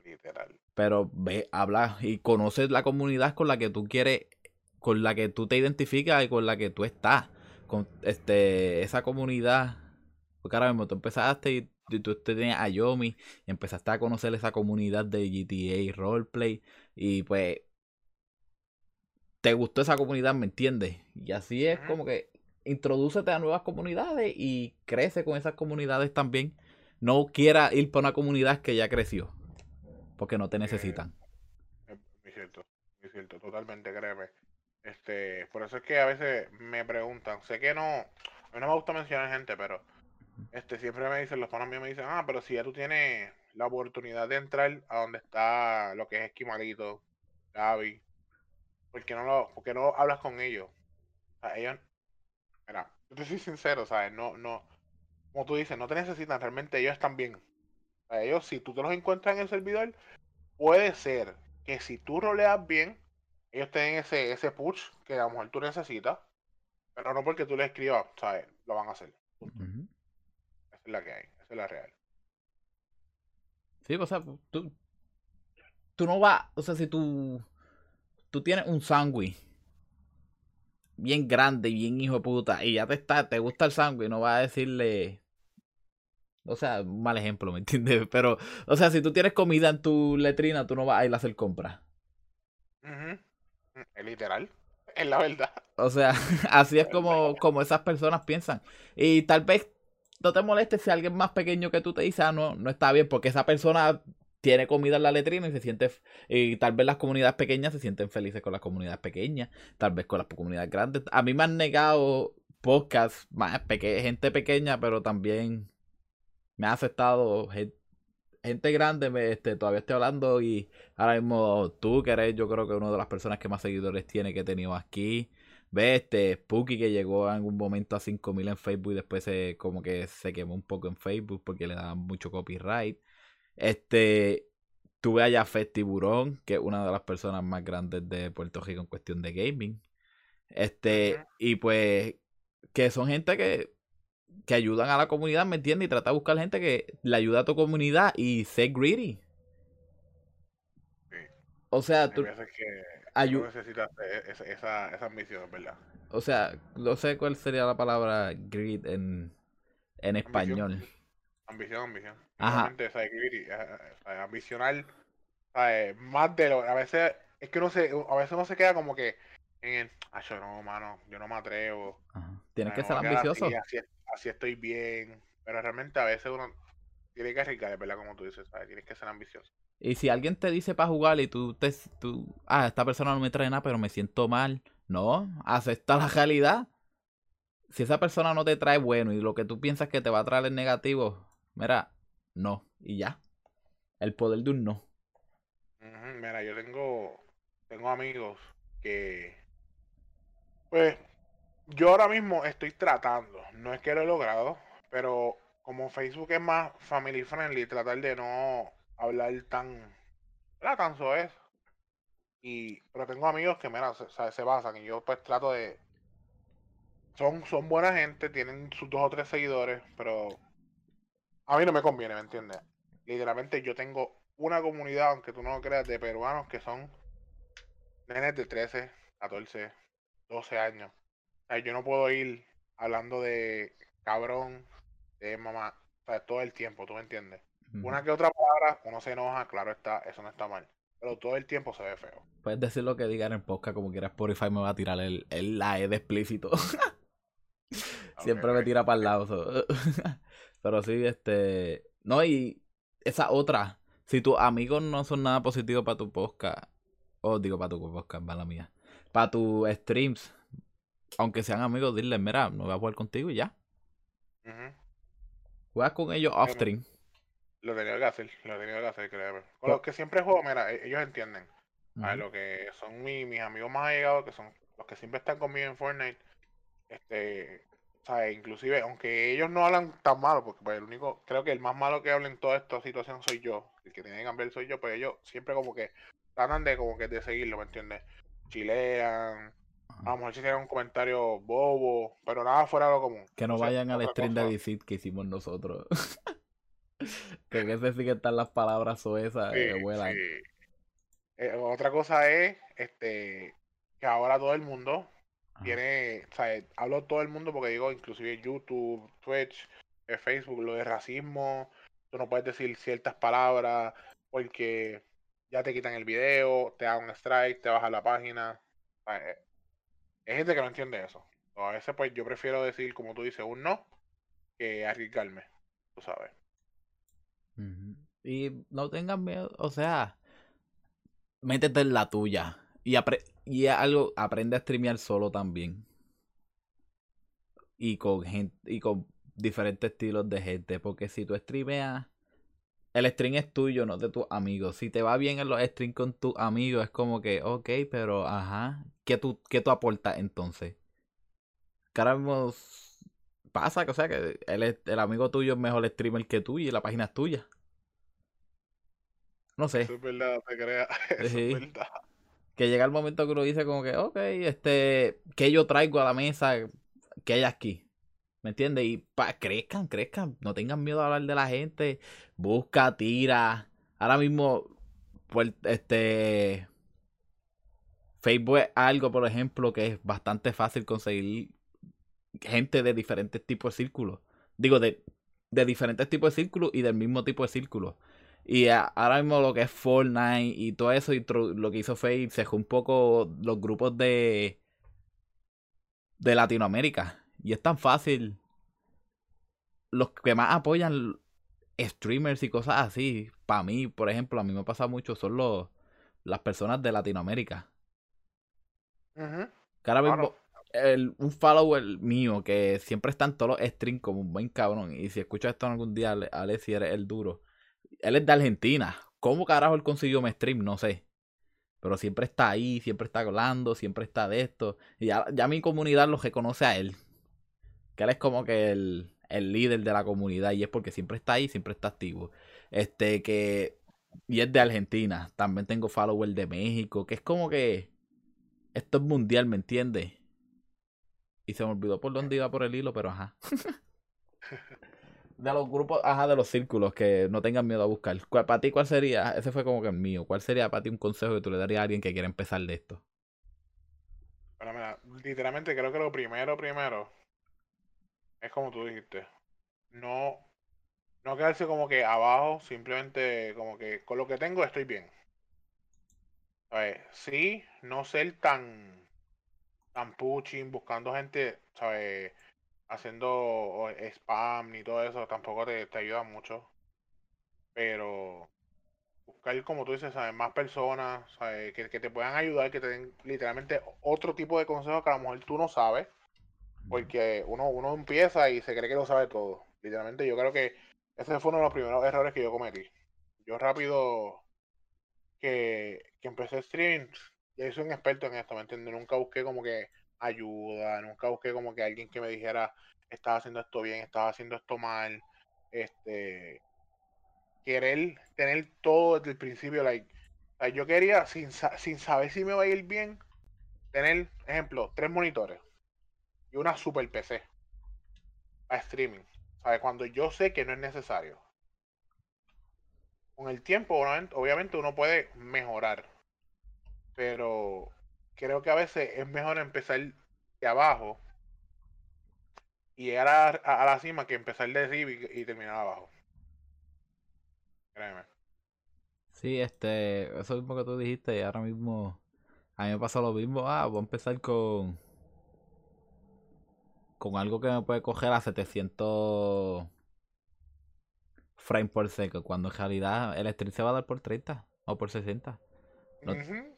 Literal. Pero ve, habla y conoces la comunidad con la que tú quieres, con la que tú te identificas y con la que tú estás. Con este, esa comunidad. Porque ahora mismo tú empezaste y tú tenías a Yomi, y empezaste a conocer esa comunidad de GTA Roleplay y pues te gustó esa comunidad, ¿me entiendes? Y así es como que introdúcete a nuevas comunidades y crece con esas comunidades también. No quiera ir para una comunidad que ya creció, porque no te necesitan. Es cierto, muy cierto, totalmente, créeme. Este, por eso es que a veces me preguntan, sé que no, a mí no me gusta mencionar gente, pero este, siempre me dicen, los panos míos me dicen, ah, pero si ya tú tienes la oportunidad de entrar a donde está lo que es Esquimalito, Gaby. ¿Por qué no, lo, por qué no hablas con ellos? O sea, ellos, mira, yo te soy sincero, ¿sabes? No, no, como tú dices, no te necesitan, realmente ellos están bien. O sea, ellos, si tú te los encuentras en el servidor, puede ser que si tú roleas bien, ellos tienen ese, ese push que a lo mejor tú necesitas, pero no porque tú le escribas, ¿sabes? Lo van a hacer. Esa es la que hay, esa es la real. Sí, o sea, tú, tú no vas, o sea, si tú, tú tienes un sándwich bien grande y bien hijo de puta, y ya te está, te gusta el sándwich, no vas a decirle, o sea, un mal ejemplo, ¿me entiendes? Pero, o sea, si tú tienes comida en tu letrina, tú no vas a ir a hacer compras. Es literal, es la verdad. O sea, así es como, como esas personas piensan. Y tal vez no te moleste si alguien más pequeño que tú te dice, ah, no, no está bien, porque esa persona tiene comida en la letrina y se siente, y tal vez las comunidades pequeñas se sienten felices con las comunidades pequeñas, tal vez con las comunidades grandes. A mí me han negado podcasts más peque gente pequeña, pero también me ha aceptado gen- gente, grande, me, este, todavía estoy hablando y ahora mismo tú que eres yo creo que una de las personas que más seguidores tiene que he tenido aquí. Ve este Spooky que llegó en algún momento a 5000 en Facebook y después se como que se quemó un poco en Facebook porque le daban mucho copyright. Este tuve a Jafet Tiburón, que es una de las personas más grandes de Puerto Rico en cuestión de gaming. Este, y pues que son gente que que ayudan a la comunidad, ¿me entiendes? Y trata de buscar gente que le ayuda a tu comunidad y ser greedy. Sí. O sea, tú, que tú necesitas esa, esa, esa ambición, ¿verdad? o sea, no sé cuál sería la palabra greed en, en español. Ambición, ambición. Ajá. ¿sabes? Greedy, eh, eh. Ambicionar, ¿sabes? Más de lo. A veces, es que uno se, a veces uno se queda como que en el. Ay, yo no, mano, yo no me atrevo. Ajá. Tienes que ser ambicioso. Así, así, así estoy bien. Pero realmente a veces uno tiene que arriesgar, ¿verdad? Como tú dices, ¿sabes? Tienes que ser ambicioso. Y si alguien te dice para jugar y tú te, tú, ah, esta persona no me trae nada, pero me siento mal. No, acepta la realidad. Si esa persona no te trae bueno y lo que tú piensas que te va a traer es negativo, mira, no, y ya. El poder de un no. Mira, yo tengo, tengo amigos que, pues, yo ahora mismo estoy tratando, no es que lo he logrado, pero como Facebook es más family friendly, tratar de no hablar tan, ¿verdad? tan soez. Y, pero tengo amigos que, mira, se, basan y yo pues trato de, son, son buena gente, tienen sus dos o tres seguidores, pero a mí no me conviene, ¿me entiendes? Literalmente yo tengo una comunidad, aunque tú no lo creas, de peruanos que son nenes de 13, 14, 12 años. O sea, yo no puedo ir hablando de cabrón, de mamá, o sea, todo el tiempo, ¿tú me entiendes? Una que otra palabra, uno se enoja, claro está, eso no está mal. Pero todo el tiempo se ve feo. Puedes decir lo que diga en podcast, como quiera Spotify me va a tirar el, el la E de explícito. Siempre me tira para el lado. so. Pero sí, este. No, y esa otra. Si tus amigos no son nada positivo para tu podcast. O digo para tu podcast, mala mía. Para tus streams. Aunque sean amigos, dile, mira, no voy a jugar contigo y ya. Juegas con ellos off stream. Lo tenido que hacer, lo tenido que hacer, créeme. Con Pero- los que siempre juego, mira, e- ellos entienden. A Ujú. lo que son mi- mis amigos más allegados, que son los que siempre están conmigo en Fortnite, este, o sea, inclusive, aunque ellos no hablan tan malo, porque pues, el único, creo que el más malo que habla en toda esta situación soy yo, el que tiene que cambiar soy yo, pues ellos siempre como que tratan de como que de seguirlo, ¿me entiendes? Chilean, a lo mejor si tienen un comentario bobo, pero nada fuera de lo común. Que no vayan al stream de Dicit que hicimos nosotros. que ese sí que están las palabras soesas Sí, que vuelan. sí. Eh, otra cosa es este que ahora todo el mundo Ajá. tiene, o sea, hablo todo el mundo porque digo, inclusive YouTube, Twitch, eh, Facebook, lo de racismo, tú no puedes decir ciertas palabras porque ya te quitan el video, te dan un strike, te bajan la página. Eh, hay gente que no entiende eso. A veces pues yo prefiero decir, como tú dices, un no que arriesgarme, tú sabes. Y no tengas miedo, o sea, métete en la tuya. Y, apre- y algo, aprende a streamear solo también. Y con gente, y con diferentes estilos de gente. Porque si tú streameas el stream es tuyo, no de tus amigos. Si te va bien en los streams con tus amigos, es como que, ok, pero ajá, ¿qué tú, qué tú aportas entonces? Que ahora mismo pasa, que, o sea, que el, el amigo tuyo es mejor streamer que tú y la página es tuya. No sé. Eso es verdad, te creas. Eso Sí. es verdad. Que llega el momento que uno dice como que, ok, este, ¿qué yo traigo a la mesa que hay aquí? ¿Me entiendes? Y pa, crezcan, crezcan, no tengan miedo a hablar de la gente, busca, tira. Ahora mismo, pues, este, Facebook es algo, por ejemplo, que es bastante fácil conseguir gente de diferentes tipos de círculos. Digo, de, de diferentes tipos de círculos y del mismo tipo de círculos. Y ahora mismo lo que es Fortnite y todo eso, y lo que hizo Facebook, se un poco los grupos de, de Latinoamérica. Y es tan fácil. Los que más apoyan streamers y cosas así, para mí, por ejemplo, a mí me pasa mucho, son los, las personas de Latinoamérica. Ujú. Que ahora mismo, Claro. el, un follower mío que siempre está en todos los streams como un buen cabrón. Y si escuchas esto algún día, Ale- Alessi, eres el duro. Él es de Argentina. ¿Cómo carajo él consiguió mi stream? No sé. Pero siempre está ahí, siempre está hablando, siempre está de esto. Y ya, ya mi comunidad lo reconoce a él. Que él es como que el, el líder de la comunidad. Y es porque siempre está ahí, siempre está activo. Este que. Y es de Argentina. También tengo follower de México. Que es como que. Esto es mundial, ¿me entiendes? Y se me olvidó por dónde iba por el hilo, pero ajá. De los grupos, ajá, de los círculos, que no tengan miedo a buscar. ¿Cuál- Para ti, ¿cuál sería? Ese fue como que el mío. ¿Cuál sería para ti un consejo que tú le darías a alguien que quiere empezar de esto? Pero mira, literalmente creo que lo primero, primero, es como tú dijiste. No, no quedarse como que abajo, simplemente como que con lo que tengo estoy bien. ¿Sabes? Sí, no ser tan, tan pushing, buscando gente, ¿sabes? Haciendo spam ni todo eso, tampoco te, te ayuda mucho. Pero buscar, como tú dices, ¿sabes? Más personas, ¿sabes? Que, que te puedan ayudar, que te den literalmente otro tipo de consejos que a lo mejor tú no sabes. Porque uno, uno empieza y se cree que lo sabe todo. Literalmente yo creo que ese fue uno de los primeros errores que yo cometí. Yo rápido que, que empecé streaming, ya soy un experto en esto, ¿me entiendes? Nunca busqué como que ayuda, nunca busqué como que alguien que me dijera, estaba haciendo esto bien, estaba haciendo esto mal. Este, querer tener todo desde el principio, like, yo quería, sin, sin saber si me va a ir bien, tener, ejemplo, tres monitores y una super PC para streaming. ¿Sabes? Cuando yo sé que no es necesario. Con el tiempo, obviamente, uno puede mejorar. Pero creo que a veces es mejor empezar de abajo y llegar a, a- a la cima que empezar de arriba y, y terminar abajo. Créeme. Sí, este, eso mismo que tú dijiste, y ahora mismo a mí me pasa lo mismo. Ah, voy a empezar con con algo que me puede coger a 700 frames por segundo, cuando en realidad el stream se va a dar por 30 o por 60. No- Ujú,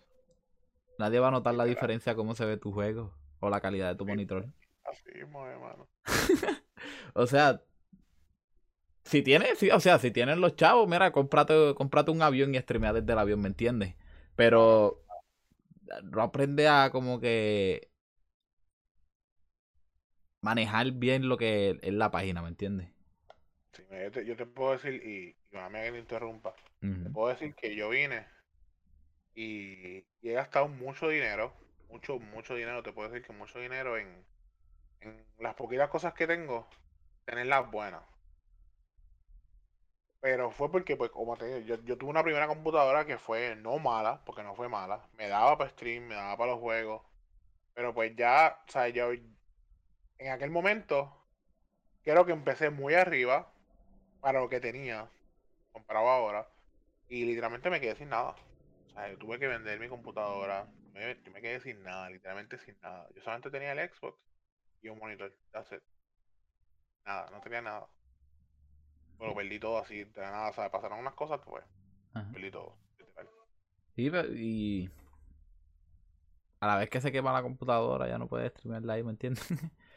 Nadie va a notar la diferencia cómo se ve tu juego o la calidad de tu monitor. Así mismo, hermano. O sea, si tienes, sí, o sea, si tienen los chavos, mira, cómprate, cómprate un avión y streamea desde el avión, ¿me entiendes? Pero no aprende a como que manejar bien lo que es la página, ¿me entiendes? Sí, yo, te, yo te puedo decir, y, y que te interrumpa, te puedo decir que yo vine y, y he gastado mucho dinero, mucho, mucho dinero, te puedo decir que mucho dinero en, en las poquitas cosas que tengo, tenerlas buenas. Pero fue porque, pues, como te digo, yo, yo tuve una primera computadora que fue no mala, porque no fue mala, me daba para stream, me daba para los juegos, pero pues ya, o sea, yo en aquel momento creo que empecé muy arriba para lo que tenía comparado ahora y literalmente me quedé sin nada. O sea, yo tuve que vender mi computadora, me, yo me quedé sin nada, literalmente sin nada. Yo solamente tenía el Xbox y un monitor, that's it. Nada, no tenía nada. Pero perdí todo así, de nada, o sea, pasaron unas cosas, pues Ajá. perdí todo. literal. Sí, pe- y a la vez que se quema la computadora ya no puedes streamearla ahí, ¿me entiendes?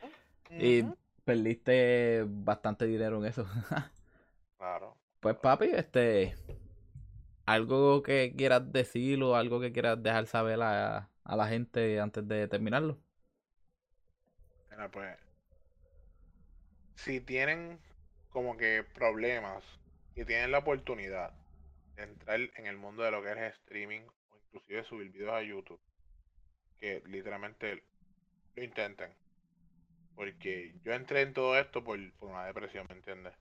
y perdiste bastante dinero en eso. Claro. Pues papi, este, algo que quieras decir o algo que quieras dejar saber a, a la gente antes de terminarlo. Mira, pues, si tienen como que problemas y tienen la oportunidad de entrar en el mundo de lo que es streaming o inclusive subir videos a YouTube, que literalmente lo intenten. Porque yo entré en todo esto por, por una depresión, ¿me entiendes?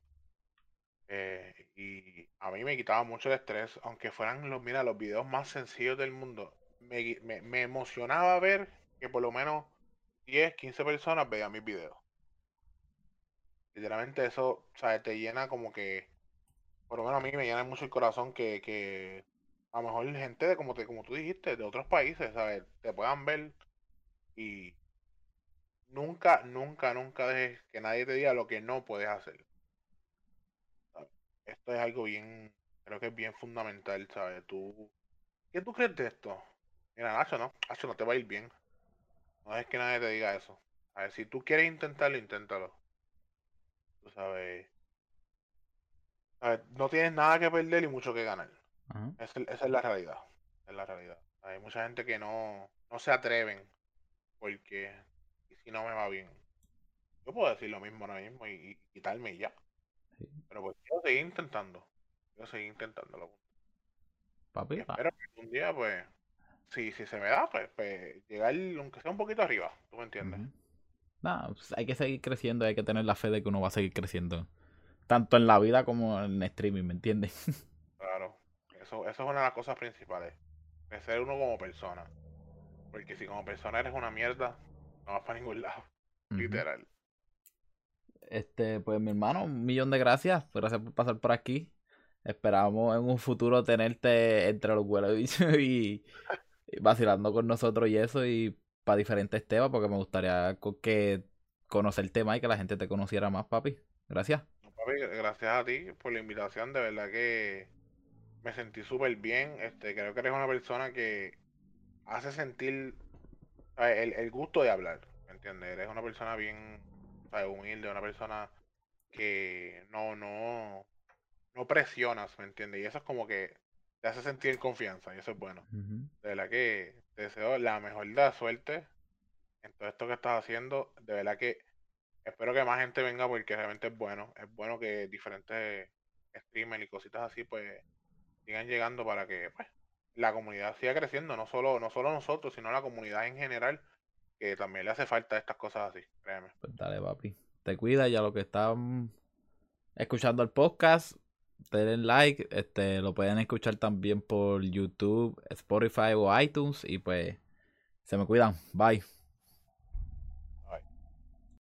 Eh, y a mí me quitaba mucho el estrés, aunque fueran los, mira, los videos más sencillos del mundo. Me, me, me emocionaba ver que por lo menos 10, 15 personas vean mis videos. Literalmente eso, ¿sabes? Te llena como que, por lo menos a mí me llena mucho el corazón que, que a lo mejor gente de como te, como tú dijiste, de otros países, ¿sabes? Te puedan ver y nunca, nunca, nunca dejes que nadie te diga lo que no puedes hacer. Esto es algo bien, creo que es bien fundamental, ¿sabes? Tú, ¿qué tú crees de esto? Mira, Nacho, no, Nacho, no te va a ir bien. No es que nadie te diga eso. A ver, si tú quieres intentarlo, inténtalo. Tú sabes. No tienes nada que perder y mucho que ganar. Esa, es la realidad. Es la realidad. Hay mucha gente que no, no se atreven porque si no me va bien. Yo puedo decir lo mismo ahora mismo y, quitarme ya. Pero pues quiero seguir intentando. Quiero seguir intentándolo. Papi, espero que un día, pues, si, si se me da, pues, pues, llegar, aunque sea un poquito arriba. ¿Tú me entiendes? No, pues, hay que seguir creciendo, hay que tener la fe de que uno va a seguir creciendo. Tanto en la vida como en streaming, ¿me entiendes? Claro. Eso, eso es una de las cosas principales. Crecer uno como persona. Porque si como persona eres una mierda, no vas para ningún lado. Literal. Este, pues mi hermano, un millón de gracias. Gracias por pasar por aquí. Esperamos en un futuro tenerte entre los vuelos y, vacilando con nosotros y eso y para diferentes temas porque me gustaría que conocerte más y que la gente te conociera más, papi. Gracias. Papi, gracias a ti por la invitación. De verdad que me sentí súper bien. Este, creo que eres una persona que hace sentir el, el gusto de hablar. ¿Me entiendes? Eres una persona bien humilde, una persona que no, no, no presionas, ¿me entiendes? Y eso es como que te hace sentir confianza y eso es bueno. De verdad que te deseo la mejor de la suerte en todo esto que estás haciendo. De verdad que espero que más gente venga porque realmente es bueno. Es bueno que diferentes streamers y cositas así pues sigan llegando para que pues, la comunidad siga creciendo. No solo, no solo nosotros, sino la comunidad en general que también le hace falta estas cosas así, créeme. Pues dale, papi. Te cuida ya lo que están escuchando el podcast. Denle like, este, lo pueden escuchar también por YouTube, Spotify o iTunes y pues se me cuidan. Bye.